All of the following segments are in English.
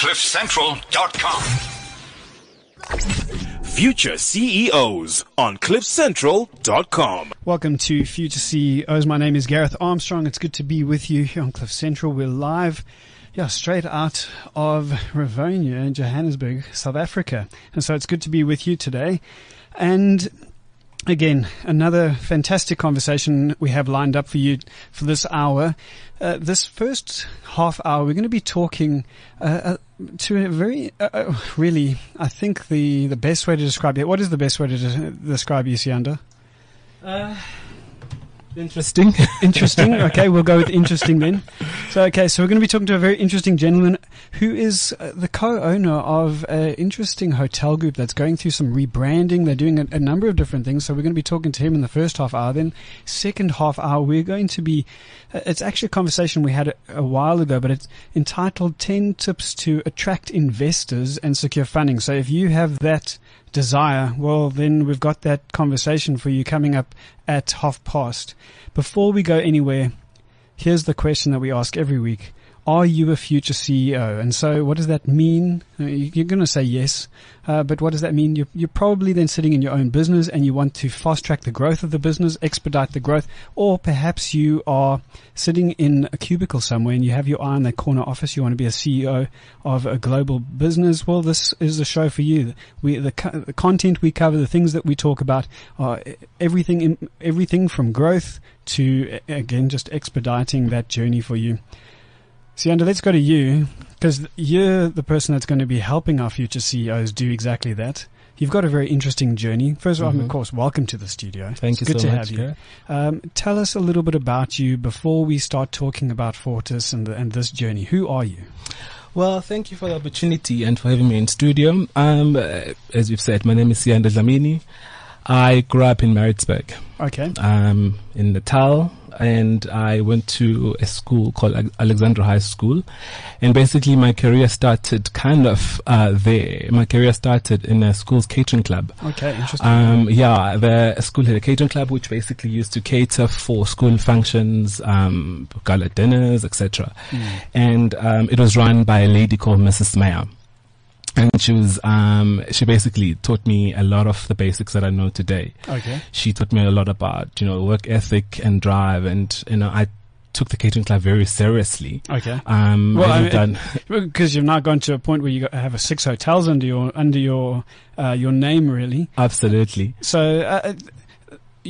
CliffCentral.com. Future CEOs on CliffCentral.com. Welcome to Future CEOs. My name is Gareth Armstrong. It's good to be with you here on Cliff Central. We're live, yeah, straight out of Rivonia in Johannesburg, South Africa. And so it's good to be with you today. And Again, another fantastic conversation we have lined up for you for this hour. Uh, this first half hour, we're going to be talking uh, uh, to a very, uh, uh, really, I think the, the best way to describe it. What is the best way to de- describe you, Siyanda? Interesting. Interesting. Okay, we'll go with interesting then. So, okay, so we're going to be talking to a very interesting gentleman who is uh, the co-owner of an interesting hotel group that's going through some rebranding. They're doing a, a, number of different things. So we're going to be talking to him in the first half hour. Then, second half hour, we're going to be. Uh, it's actually a conversation we had a, a while ago, but it's entitled "10 Tips to Attract Investors and Secure Funding." So if you have that desire, well, then we've got that conversation for you coming up at half past. Before we go anywhere, here's the question that we ask every week. Are you a future CEO? And so what does that mean? You're going to say yes, uh, but what does that mean? You're, you're, probably then sitting in your own business and you want to fast track the growth of the business, expedite the growth, or perhaps you are sitting in a cubicle somewhere and you have your eye on that corner office. You want to be a CEO of a global business. Well, this is the show for you. We, the, the content we cover, the things that we talk about are everything, in, everything from growth to, again, just expediting that journey for you. Siyanda, let's go to you because you're the person that's going to be helping our future CEOs do exactly that. You've got a very interesting journey. First of all, mm-hmm. of course, welcome to the studio. Thank it's you good so to much, have you. Um, tell us a little bit about you before we start talking about Fortis and, the, and this journey. Who are you? Well, thank you for the opportunity and for having me in studio. Um, uh, as you've said, my name is Siyanda Dlamini. I grew up in Maritzburg. Okay. Um, in Natal, and I went to a school called Alexandra High School. And basically my career started kind of, uh, there. My career started in a school's catering club. Okay, interesting. Um, yeah, the school had a catering club which basically used to cater for school functions, um, gala dinners, etc. Mm. And, um, it was run by a lady called Mrs. Meyer and she was um, she basically taught me a lot of the basics that I know today. Okay. She taught me a lot about you know work ethic and drive, and you know I took the catering club very seriously. Okay. Um, well, I mean, because you've now gone to a point where you have a six hotels under your under your uh, your name, really. Absolutely. So. Uh,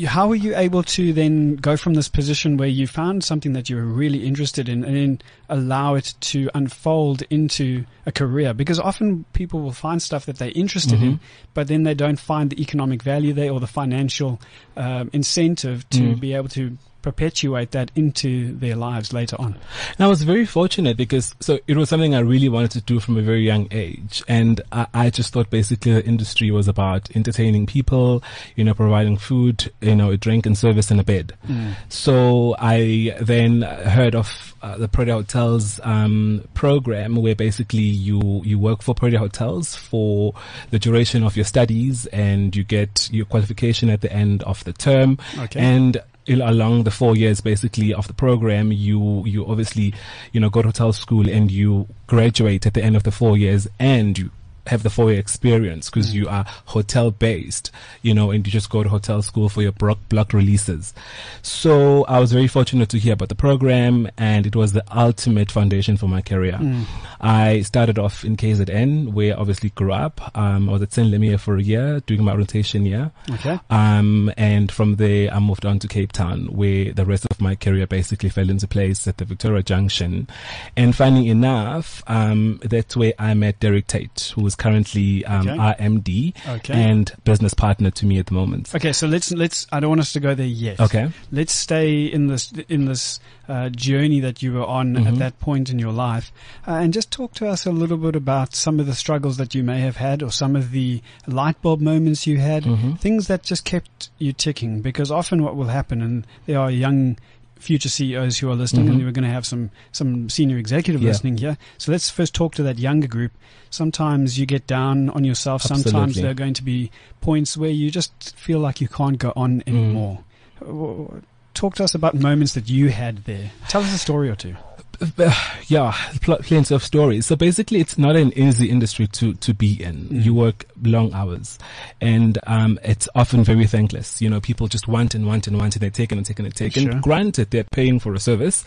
how were you able to then go from this position where you found something that you were really interested in and then allow it to unfold into a career? Because often people will find stuff that they're interested mm-hmm. in, but then they don't find the economic value there or the financial um, incentive to mm. be able to perpetuate that into their lives later on. And I was very fortunate because so it was something I really wanted to do from a very young age, and I, I, just thought basically the industry was about entertaining people, you know, providing food, you know, a drink and service and a bed. Mm. So I then heard of uh, the Protea Hotels um, program, where basically you you work for Protea Hotels for the duration of your studies, and you get your qualification at the end of the term, okay. and along the four years basically of the program, you, you obviously, you know, go to hotel school and you graduate at the end of the four years and you have the four year experience because mm. you are hotel based, you know, and you just go to hotel school for your block, block releases. So I was very fortunate to hear about the program and it was the ultimate foundation for my career. Mm. I started off in KZN where I obviously grew up. Um, I was at St. Lemire for a year doing my rotation year. Okay. Um, and from there I moved on to Cape Town where the rest of my career basically fell into place at the Victoria Junction. And funny enough, um, that's where I met Derek Tate, who was currently um, okay. RMD okay. and business partner to me at the moment. Okay, so let's let's. I don't want us to go there yet. Okay, let's stay in this in this uh, journey that you were on mm-hmm. at that point in your life, uh, and just talk to us a little bit about some of the struggles that you may have had, or some of the light bulb moments you had, mm-hmm. things that just kept you ticking. Because often what will happen, and there are young future CEOs who are listening, mm-hmm. and we're going to have some some senior executive yeah. listening here. So let's first talk to that younger group. Sometimes you get down on yourself. Absolutely. Sometimes there are going to be points where you just feel like you can't go on mm. anymore. Mm. Talk to us about moments that you had there. Tell us a story or two. yeah, pl- plenty of stories. So basically, it's not an easy industry to to be in. Mm. You work long hours, and um, it's often very thankless. You know, people just want and want and want, and they take and take and take. Sure. Granted, they're paying for a service,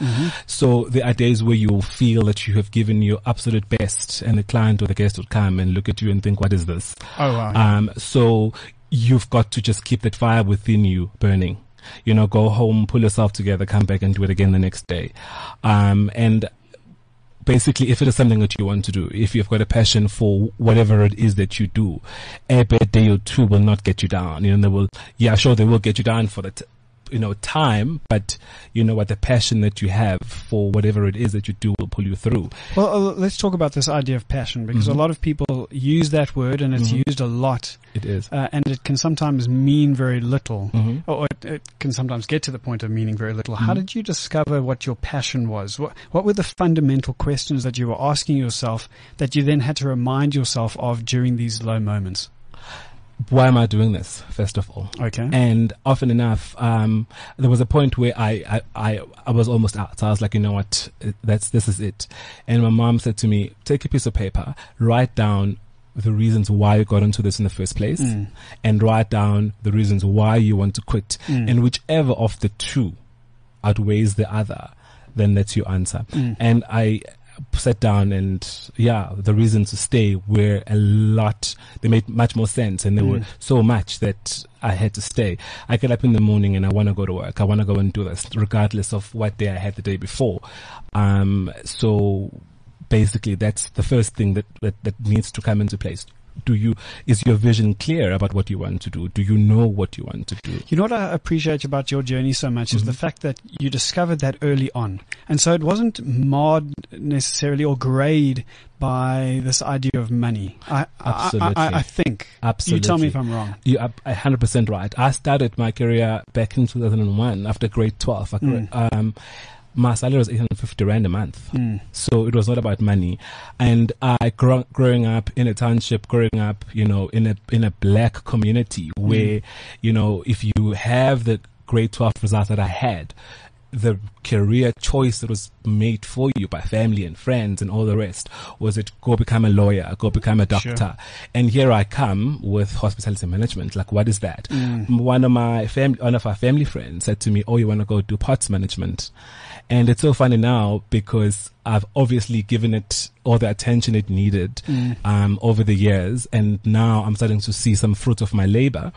so there are days where you feel that you have given your absolute best, and the client or the guest would come and look at you and think, "What is this?" Oh, wow. Um, so you've got to just keep that fire within you burning. You know, go home, pull yourself together, come back and do it again the next day. Um, and basically, if it is something that you want to do, if you've got a passion for whatever it is that you do, a bad day or two will not get you down. You know, they will, yeah, sure, they will get you down for the, t- you know, time, but you know what, the passion that you have for whatever it is that you do will pull you through. Well, uh, let's talk about this idea of passion because Mm-hmm. a lot of people use that word and it's used a lot, It is. uh, and it can sometimes mean very little, Mhm. or it, it can sometimes get to the point of meaning very little. Mm-hmm. How did you discover what your passion was? What, what were the fundamental questions that you were asking yourself that you then had to remind yourself of during these low moments? Why am I doing this, first of all? Okay. And often enough, um, there was a point where I, I, I, I was almost out. So I was like, you know what, that's, this is it. And my mom said to me, take a piece of paper, write down the reasons why you got into this in the first place Mm. and write down the reasons why you want to quit. Mm. And whichever of the two outweighs the other, then that's your answer. Mm. And I sat down and yeah, the reasons to stay were a lot, they made much more sense and they were Mm. so much that I had to stay. I get up in the morning and I want to go to work. I want to go and do this regardless of what day I had the day before. Um, so basically that's the first thing that, that, that needs to come into place. Do you, is your vision clear about what you want to do? Do you know what you want to do? You know what I appreciate about your journey so much Mm-hmm. is the fact that you discovered that early on. And so it wasn't marred necessarily or grayed by this idea of money. I, I- Absolutely. I, I, I think. Absolutely. You tell me if I'm wrong. You are hundred percent right. I started my career back in 2001 after grade 12. Mm. Um, my salary was 850 rand a month. Mm. So it was not about money. And I grow, growing up in a township, growing up, you know, in a, in a black community where, you know, if you have the grade 12 results that I had, the career choice that was made for you by family and friends and all the rest was it go become a lawyer, go become a Sure. doctor. And here I come with hospitality management. Like, what is that? Mm. One of my family, one of our family friends said to me, "Oh, you want to go do parts management?" And it's so funny now because I've obviously given it all the attention it needed Mm. um, over the years, and now I'm starting to see some fruit of my labor.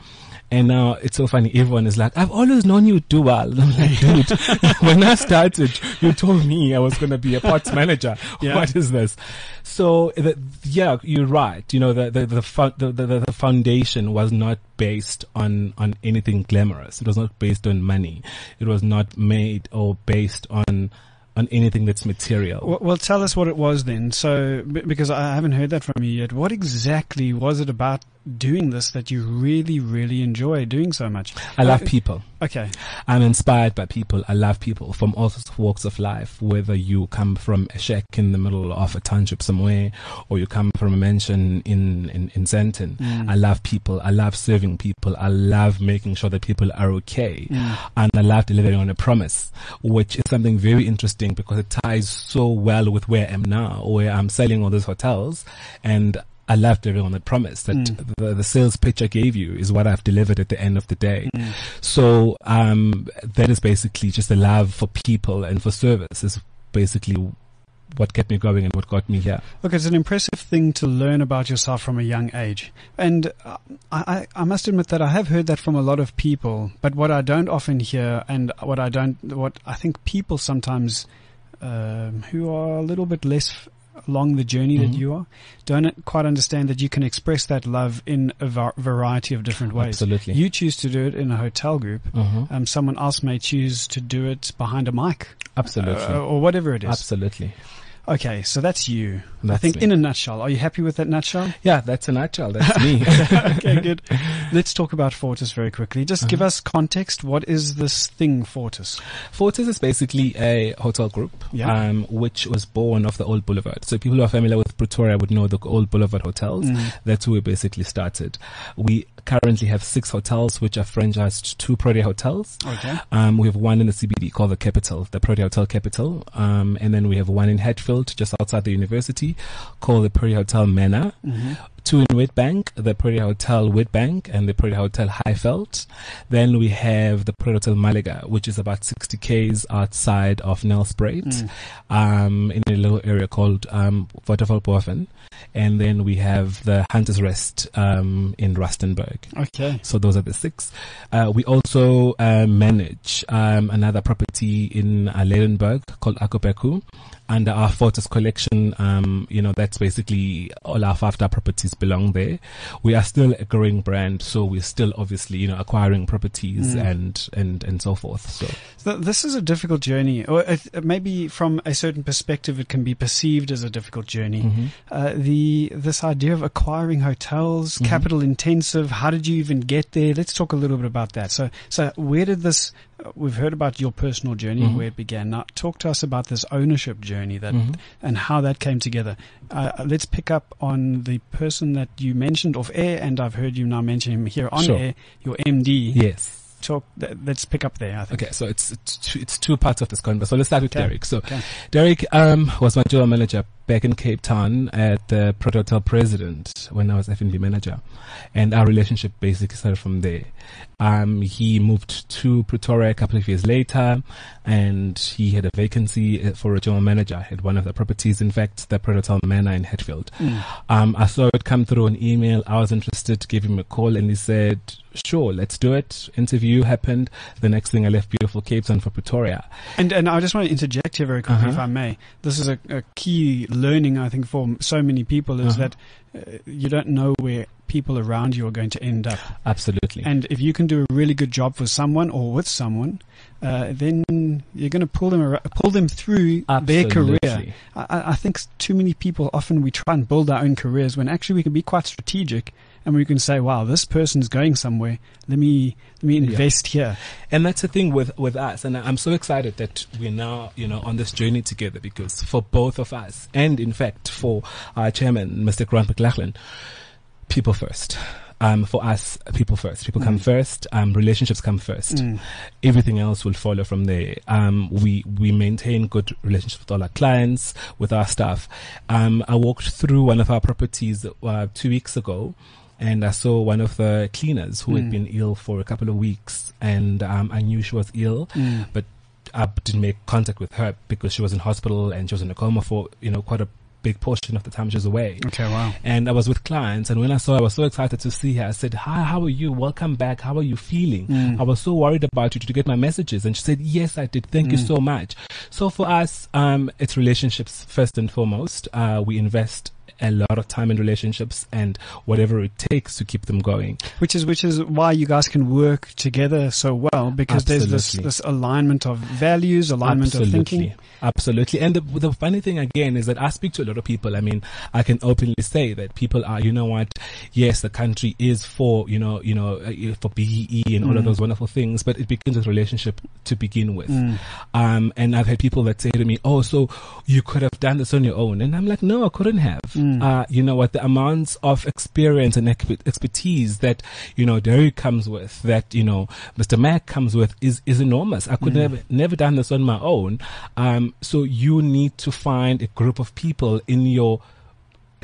And now it's so funny. Everyone is like, "I've always known you do well." And I'm like, "Dude, when I started, you told me I was going to be a parts manager. Yeah. What is this?" So, the, yeah, you're right. You know, the the the, the the the foundation was not based on on anything glamorous. It was not based on money. It was not made or based on on anything that's material. Well, well, tell us what it was then. So, because I haven't heard that from you yet, what exactly was it about doing this that you really, really enjoy doing so much? I love Uh, people. Okay. I'm inspired by people. I love people from all sorts of walks of life, whether you come from a shack in the middle of a township somewhere or you come from a mansion in, in, in Sandton. Mm. I love people. I love serving people. I love making sure that people are okay. Mm. And I love delivering on a promise, which is something very interesting because it ties so well with where I am now, where I'm selling all these hotels and I love delivering on that promise that Mm. the, the sales pitch I gave you is what I've delivered at the end of the day. Mm. So um, that is basically just a love for people and for service is basically what kept me going and what got me here. Look, it's an impressive thing to learn about yourself from a young age. And uh, I, I, I must admit that I have heard that from a lot of people. But what I don't often hear, and what I don't, what I think people sometimes um, who are a little bit less along the journey that Mhm. you are, don't quite understand that you can express that love in a var- variety of different ways. Absolutely. You choose to do it in a hotel group. Mhm. Um, someone else may choose to do it behind a mic, Absolutely. uh, or whatever it is. Absolutely. Okay, so that's you. I think me. in a nutshell. Are you happy with that nutshell? Yeah, that's a nutshell. That's me. okay, good. Let's talk about Fortis very quickly. Just give Uh-huh. us context. What is this thing, Fortis? Fortis is basically a hotel group, Yeah. um, which was born off the Old Boulevard. So people who are familiar with Pretoria would know the Old Boulevard hotels. Mm. That's where we basically started. We currently have six hotels, which are franchised to Protea Hotels. Okay. Um, we have one in the CBD called the Capital, the Protea Hotel Capital. Um, and then we have one in Hatfield, just outside the university, called the Protea Hotel Manor. hmm two in Witbank, the Protea Hotel Witbank and the Protea Hotel Highveld. Then we have the Protea Hotel Malaga, which is about 60 k's outside of Nelspruit, Mm. um, in a little area called um, Watervalboven. And then we have the Hunter's Rest um, in Rustenburg. Okay. So those are the six. Uh, we also uh, manage um, another property in uh, Lydenburg called Akopeku. Under our Fortis collection, um, you know, that's basically all our five-star properties belong there. We are still a growing brand, so we're still obviously, you know, acquiring properties Mm. and, and, and so forth. So So this is a difficult journey, or maybe from a certain perspective, it can be perceived as a difficult journey. mhm. Uh, the this idea of acquiring hotels, Mhm. capital intensive. How did you even get there? Let's talk a little bit about that. So, so where did this? uh, We've heard about your personal journey, Mhm. where it began. Now, talk to us about this ownership journey that Mhm. and how that came together. Uh, let's pick up on the person that you mentioned off air, and I've heard you now mention him here on Sure. air. Your MD. Yes. Talk. Let's pick up there. I think. Okay, so it's it's two, it's two parts of this conversation. So let's start with Okay. Derek. So Okay. Derek um, was my general manager back in Cape Town at the Protea Hotel President when I was F&B manager, and our relationship basically started from there. Um, he moved to Pretoria a couple of years later, and he had a vacancy uh, for a general manager at one of the properties. In fact, the Protea Hotel Manor in Hatfield. Mm. Um, I saw it come through an email. I was interested, gave him a call, and he said, "Sure, let's do it." Interview happened. The next thing, I left beautiful Cape Town for Pretoria. And and I just want to interject here very quickly, Uh-huh. if I may. This is a, a key learning, I think, for so many people is Uh-huh. that uh, you don't know where people around you are going to end up. Absolutely. And if you can do a really good job for someone or with someone, uh, then you're going to pull them ar- pull them through their career. I I think too many people often we try and build our own careers when actually we can be quite strategic and we can say, "Wow, this person's going somewhere. Let me let me Yeah. invest here." And that's the thing with, with us. And I'm so excited that we're now, you know, on this journey together because for both of us, and in fact for our chairman, Mr. Grant McLachlan, people first. Um, for us, people first. People come Mm. first. Um, relationships come first. Mm. Everything else will follow from there. Um, we we maintain good relationships with all our clients, with our staff. Um, I walked through one of our properties uh, two weeks ago, and I saw one of the cleaners who Mm. had been ill for a couple of weeks, and um, I knew she was ill. Mm. I didn't make contact with her because she was in hospital and she was in a coma for you know quite a big portion of the time she was away. Okay, wow. And I was with clients, and when I saw, her, I was so excited to see her. I said, "Hi, how are you? Welcome back. How are you feeling?" Mm. I was so worried about you. Did you get my messages? And she said, "Yes, I did. Thank you Mm. so much." So for us, um, it's relationships first and foremost. Uh, we invest a lot of time in relationships and whatever it takes to keep them going. which is which is why you guys can work together so well because there's this this alignment of values, alignment of thinking. Absolutely. And the, the funny thing again is that I speak to a lot of people. I mean, I can openly say that people are, you know what? Yes, the country is for, you know, you know, uh, for BEE and all of Mm. those wonderful things, but it begins with relationship to begin with. Mm. Um, and I've had people that say to me, "Oh, so you could have done this on your own," and I'm like, "No, I couldn't have." Mm. Uh, you know what? The amounts of experience and expe- expertise that you know Derek comes with, that you know Mr. Mac comes with, is is enormous. I could Mm. never never done this on my own. Um, so you need to find a group of people in your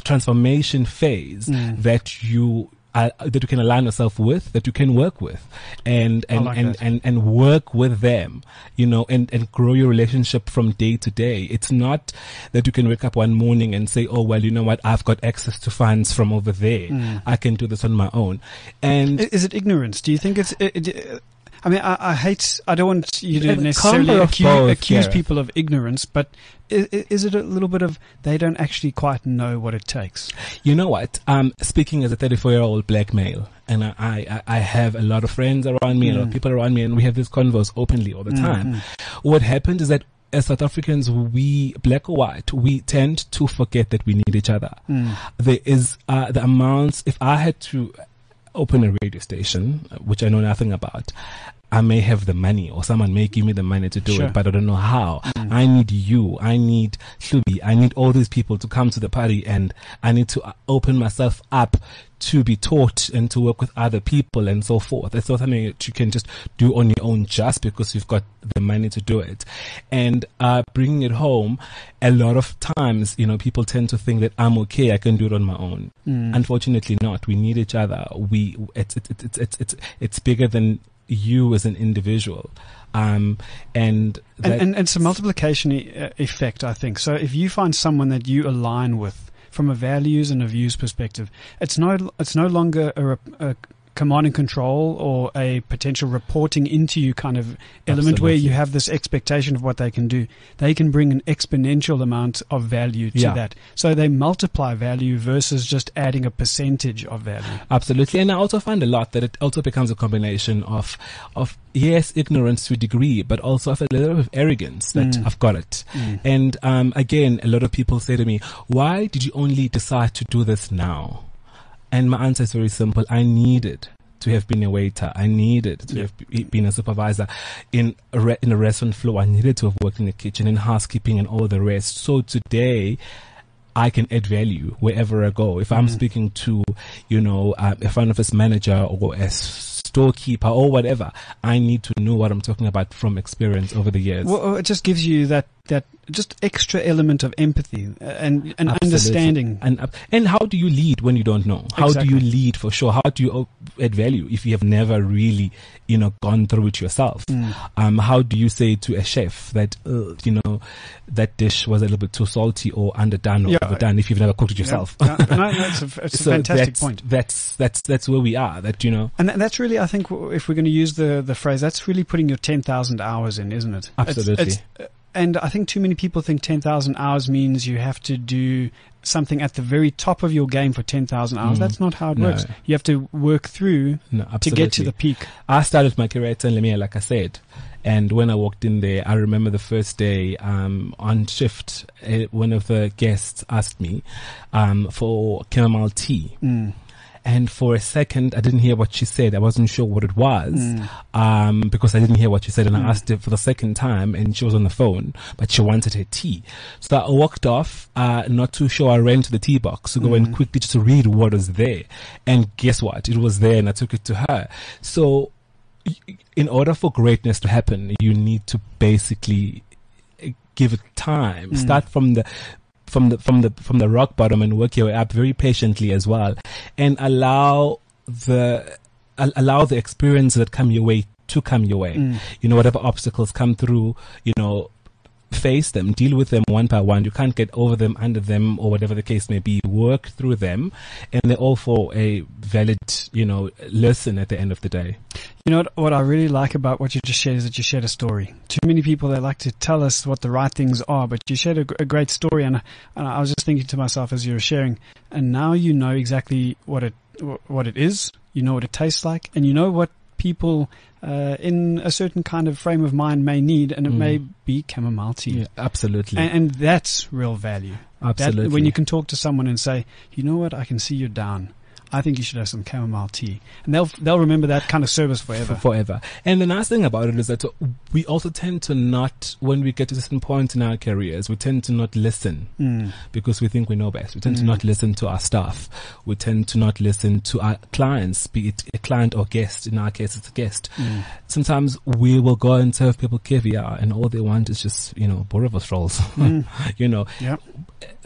transformation phase Mm. that you uh, that you can align yourself with, that you can work with, and and like and, and and work with them, you know, and and grow your relationship from day to day. It's not that you can wake up one morning and say, "Oh well, you know what? I've got access to funds from over there. Mm. I can do this on my own." And Is it ignorance? Do you think it's? It, it, I mean, I, I hate. I don't want you to necessarily both, accuse yeah. people of ignorance, but is, is it a little bit of they don't actually quite know what it takes? You know what? Um, speaking as a 34 year old black male, and I, I, I have a lot of friends around me, a lot of Mm. people around me, and we have these convos openly all the Mm, time. mm. What happened is that as South Africans, we black or white, we tend to forget that we need each other. There is uh, the amounts. If I had to open a radio station, uh, which I know nothing about, I may have the money, or someone may give me the money to do Sure. it, but I don't know how. I need you. I need Shubi. I need all these people to come to the party, and I need to uh, open myself up to be taught and to work with other people and so forth. It's not something that you can just do on your own just because you've got the money to do it. And uh, bringing it home, a lot of times, you know, people tend to think that I'm okay. I can do it on my own. Unfortunately, not. We need each other. We it's it's it's it's it's, it's bigger than you as an individual. Um, and, And, that- and it's a multiplication e- uh, effect, I think. So if you find someone that you align with from a values and a views perspective, it's no it's no longer a, a command and control or a potential reporting into you kind of element where you have this expectation of what they can do. They can bring an exponential amount of value to Yeah. that. So they multiply value versus just adding a percentage of value. Absolutely. And I also find a lot that it also becomes a combination of, of yes, ignorance to a degree, but also of a little bit of arrogance that I've got it. And, um, again, a lot of people say to me, why did you only decide to do this now? And my answer is very simple. I needed to have been a waiter. I needed to have been a supervisor in a, re- in a restaurant floor. I needed to have worked in the kitchen, in housekeeping and all the rest. So today, I can add value wherever I go. If I'm speaking to, you know, uh, a front office manager or a storekeeper or whatever, I need to know what I'm talking about from experience over the years. Well, it just gives you that that just extra element of empathy uh, and and Absolutely. understanding. And and how do you lead when you don't know? How do you lead for sure? How do you add value if you have never really, you know, gone through it yourself? Mm. Um, how do you say to a chef that uh, you know that dish was a little bit too salty or underdone or Yeah. overdone if you've never cooked it yourself? Yeah, no, no, that's a, it's a fantastic that's, point. That's that's that's where we are. That you know. And that's really, I think, if we're going to use the, the phrase, that's really putting your 10,000 hours in, isn't it? It's- Absolutely. it's- uh, and I think too many people think 10,000 hours means you have to do something at the very top of your game for 10,000 hours. Mm. That's not how it No. works. You have to work through No, to get to the peak. I started my career at Lemia, like I said. And when I walked in there, I remember the first day um, on shift, uh, one of the guests asked me um, for chamomile tea. Mm. And for a second, I didn't hear what she said. I wasn't sure what it was Mm. um, because I didn't hear what she said. And Mm. I asked her for the second time, and she was on the phone, but she wanted her tea. So I walked off, uh, not too sure. I ran to the tea box to go and Mm. quickly just to read what was there. And guess what? It was there, and I took it to her. So, in order for greatness to happen, you need to basically uh, give it time. Mm. Start from the from the from the from the rock bottom and work your way up very patiently as well, and allow the allow the experience that come your way to come your way. Mm. You know, whatever obstacles come through, you know, face them, deal with them one by one. You can't get over them, under them, or whatever the case may be. Work through them, and they're all for a valid, you know, lesson at the end of the day. You know what, I really like about what you just shared is that you shared a story. Too many people they like to tell us what the right things are, but you shared a, a great story, and, and I was just thinking to myself as you were sharing, and now you know exactly what it what it is. You know what it tastes like, and you know what people uh, in a certain kind of frame of mind may need, and it Mm. may be chamomile tea. Yeah, absolutely, And, and that's real value. absolutely. That, when you can talk to someone and say, you know what, I can see you're down. I think you should have some chamomile tea, and they'll they'll remember that kind of service forever. for forever. And the nice thing about it is that we also tend to not, when we get to certain points in our careers, we tend to not listen Mm. because we think we know best. We tend to Mm. not listen to our staff. We tend to not listen to our clients, be it a client or guest. In our case, it's a guest. Mm. Sometimes we will go and serve people caviar and all they want is just, you know, boerewors rolls. Mm. you know, Yeah.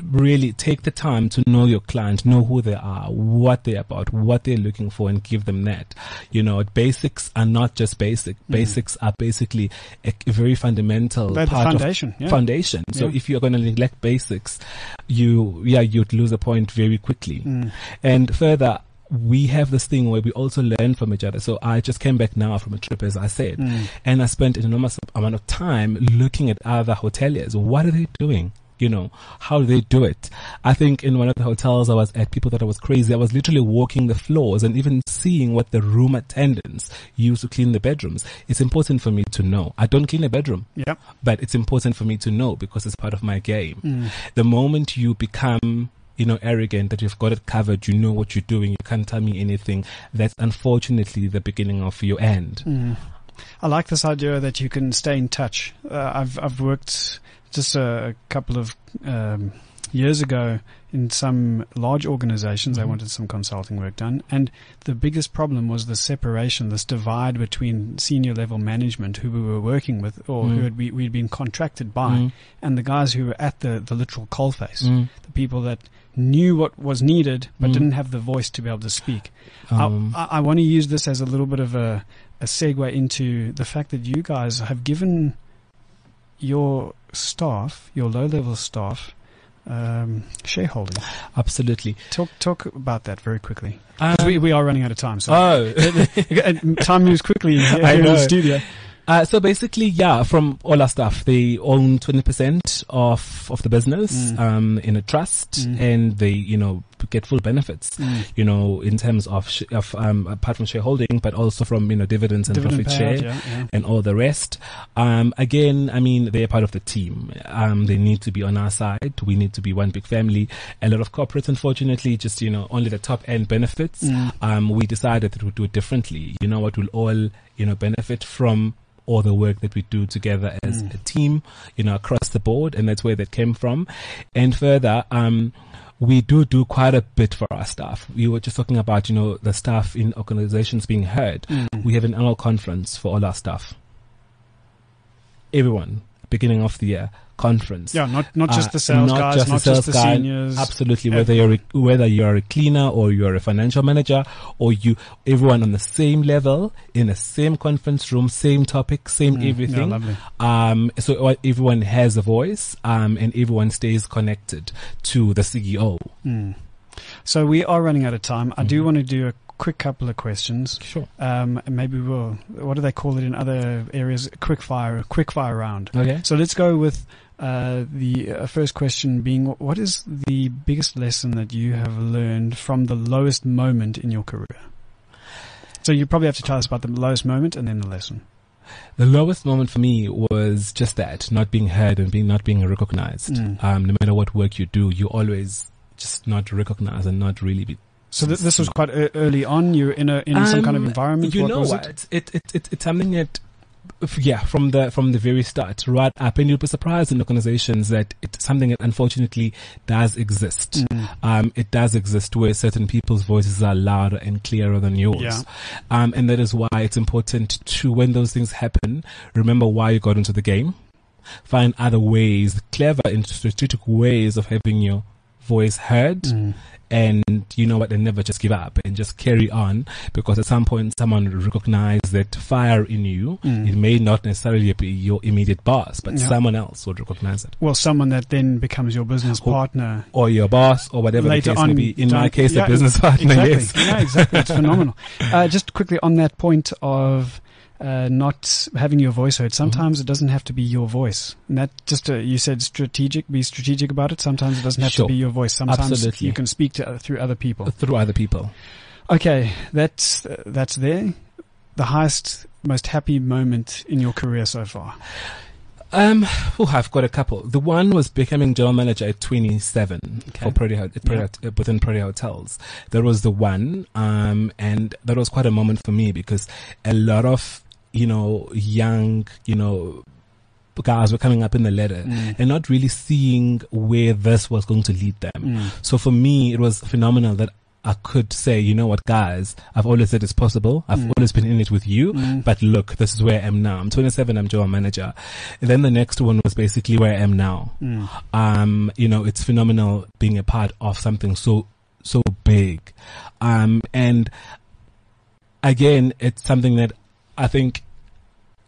Really take the time to know your client, know who they are, what they're about, what they're looking for, and give them that. You know, basics are not just basic. Mm. Basics are basically a, a very fundamental They're part of foundation. Yeah. foundation. So Yeah. if you're going to neglect basics, you, yeah, you'd lose a point very quickly. Mm. And further, we have this thing where we also learn from each other. So I just came back now from a trip, as I said, Mm. and I spent an enormous amount of time looking at other hoteliers. What are they doing? You know, how do they do it? I think in one of the hotels I was at, people thought I was crazy. I was literally walking the floors and even seeing what the room attendants use to clean the bedrooms. It's important for me to know. I don't clean a bedroom. Yep. But it's important for me to know because it's part of my game. The moment you become you know, arrogant that you've got it covered, you know what you're doing, you can't tell me anything. That's unfortunately the beginning of your end. Mm. I like this idea that you can stay in touch. Uh, I've I've worked just a, couple of um, years ago in some large organizations. I Mhm. wanted some consulting work done, and the biggest problem was the separation, this divide between senior level management who we were working with or who Mm. had we, we'd been contracted by, Mm, and the guys who were at the the literal coalface, mm, the people that knew what was needed but Mm. didn't have the voice to be able to speak. um, I, I want to use this as a little bit of a, a segue into the fact that you guys have given your staff, your low level staff, um, shareholding. absolutely. Talk talk about that very quickly. Um, we, we are running out of time, so oh, time moves quickly here I in know. the studio. Uh, so basically, yeah, from all our staff, they own 20% of, of the business, Mm. um, in a trust Mm. and they, you know, get full benefits, Mm. you know, in terms of, sh- of, um, apart from shareholding, but also from, you know, dividends and Dividend profit payout, share. yeah, yeah. and all the rest. Um, again, I mean, they're part of the team. Um, they need to be on our side. We need to be one big family. A lot of corporates, unfortunately, just, you know, only the top end benefits. Mm. Um, we decided that we'll do it differently. You know what? We'll all, you know, benefit from all the work that we do together as Mm. a team, you know, across the board. And that's where that came from. And further, um, we do do quite a bit for our staff. We were just talking about, you know, the staff in organizations being heard. Mm. We have an annual conference for all our staff. Everyone, beginning of the year, conference. yeah, not not just Uh, the sales not guys, just the not sales just the guy, seniors. Absolutely, whether you're a, whether you're a cleaner or you're a financial manager or you, everyone on the same level in the same conference room, same topic, same Mm, everything. lovely. Um, so uh, everyone has a voice, um, and everyone stays connected to the CEO. Mm. So we are running out of time. I do Mhm. want to do a quick couple of questions. Sure. Um, and maybe we'll, what do they call it in other areas? Quick fire, quick fire round. Okay. So let's go with uh, the uh, first question being, what is the biggest lesson that you have learned from the lowest moment in your career? So you probably have to tell us about the lowest moment and then the lesson. The lowest moment for me was just that, not being heard and being not being recognized. Mm. Um, no matter what work you do, you always just not recognized and not really be So th- this was quite early on. You're in a in some kind of Um, environment. You what know what? it? It? It, it, it's something that, yeah, from the from the very start, right up, and you'll be surprised in organizations that it's something that unfortunately does exist. Mm. Um, it does exist where certain people's voices are louder and clearer than yours. Yeah. Um, and that is why it's important to, when those things happen, remember why you got into the game. Find other ways, clever and strategic ways of having your voice heard Mm. and you know what and never just give up and just carry on because at some point someone will recognize that fire in you Mm. it may not necessarily be your immediate boss but Yeah. someone else will recognize it Well, someone that then becomes your business Who- partner or your boss or whatever later the case on. may be in my case yeah, a business partner exactly. yes Yeah, exactly. It's phenomenal. Uh, just quickly on that point of uh, not having your voice Mm-hmm. heard. Sometimes it doesn't have to be your voice. And that just uh, you said strategic. Be strategic about it. Sometimes it doesn't have Sure. to be your voice. Sometimes Absolutely. you can speak to uh, through other people. through other people Okay, that's uh, that's there. The highest, most happy moment in your career so far. um oh, I've got a couple the one was becoming general manager at 27 Okay. for Hot- at uh, within Protea Hotels that was the one um and that was quite a moment for me because a lot of you know young you know guys were coming up in the ladder Mm. and not really seeing where this was going to lead them. Mm. So for me, it was phenomenal that I could say, you know what, guys, I've always said it's possible. I've Mm. always been in it with you. Mm. But look, this is where I am now. I'm 27. I'm general manager. And then the next one was basically where I am now. Mm. Um, you know, it's phenomenal being a part of something so, so big. Um, and again, it's something that I think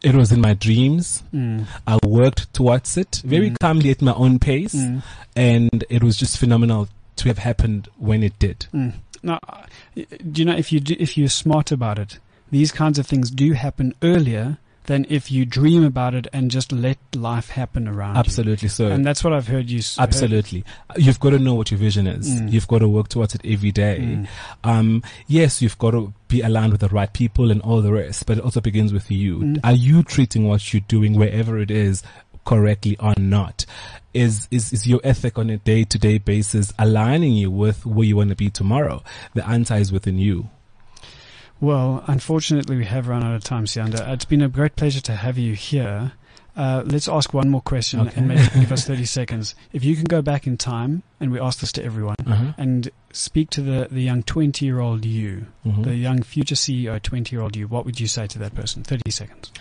it was in my dreams. Mm. I worked towards it very Mm. calmly at my own pace, Mm. and it was just phenomenal to have happened when it did. Mm. Now, uh, do you know if you do, if you're smart about it, these kinds of things do happen earlier than if you dream about it and just let life happen around you. Absolutely so. And that's what I've heard you. Absolutely. You've got to know what your vision is. Mm. You've got to work towards it every day. Mm. Um, yes, you've got to be aligned with the right people and all the rest, but it also begins with you. Mm. Are you treating what you're doing wherever it is correctly or not? Is, is, is your ethic on a day to day basis aligning you with where you want to be tomorrow? The answer is within you. Well, unfortunately, we have run out of time, Siyanda. It's been a great pleasure to have you here. Uh, let's ask one more question Okay. and maybe give us 30 seconds. If you can go back in time, and we ask this to everyone, Uh-huh. and speak to the, the young 20 year old you, Mhm. the young future CEO 20 year old you, what would you say to that person? 30 seconds.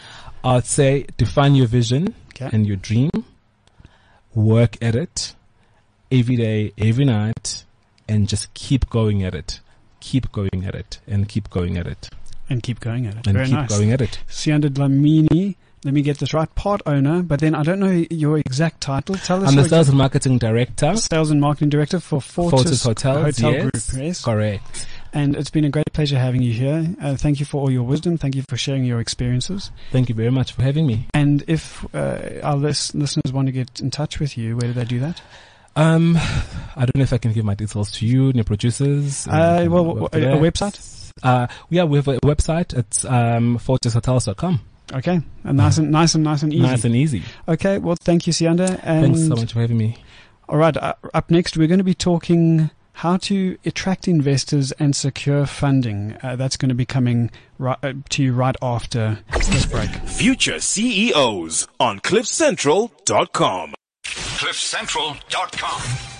I'd say define your vision Okay. and your dream, work at it every day, every night, and just keep going at it. Keep going at it and keep going at it And keep going at it. and Very keep nice. going at it. Siyanda Dlamini, let me get this right, part owner, but then I don't know your exact title. Tell us I'm the sales and marketing director. sales and marketing director for Fortis, Fortis Hotels, Hotel yes. Group. Yes. Correct. And it's been a great pleasure having you here. Uh, thank you for all your wisdom. Thank you for sharing your experiences. Thank you very much for having me. And if uh, our lis- listeners want to get in touch with you, where do they do that? Um, I don't know if I can give my details to you, and your producers. and Uh, well, work a- a website? Uh, yeah, we have a website. It's um, fortishotels.com. Okay, and nice and nice and nice and easy. Nice and easy. okay, well, thank you, Siyanda. And Thanks so much for having me. All right, uh, up next, we're going to be talking how to attract investors and secure funding. Uh, that's going to be coming right, uh, to you right after this break. Future CEOs on CliffCentral.com. CliffCentral.com.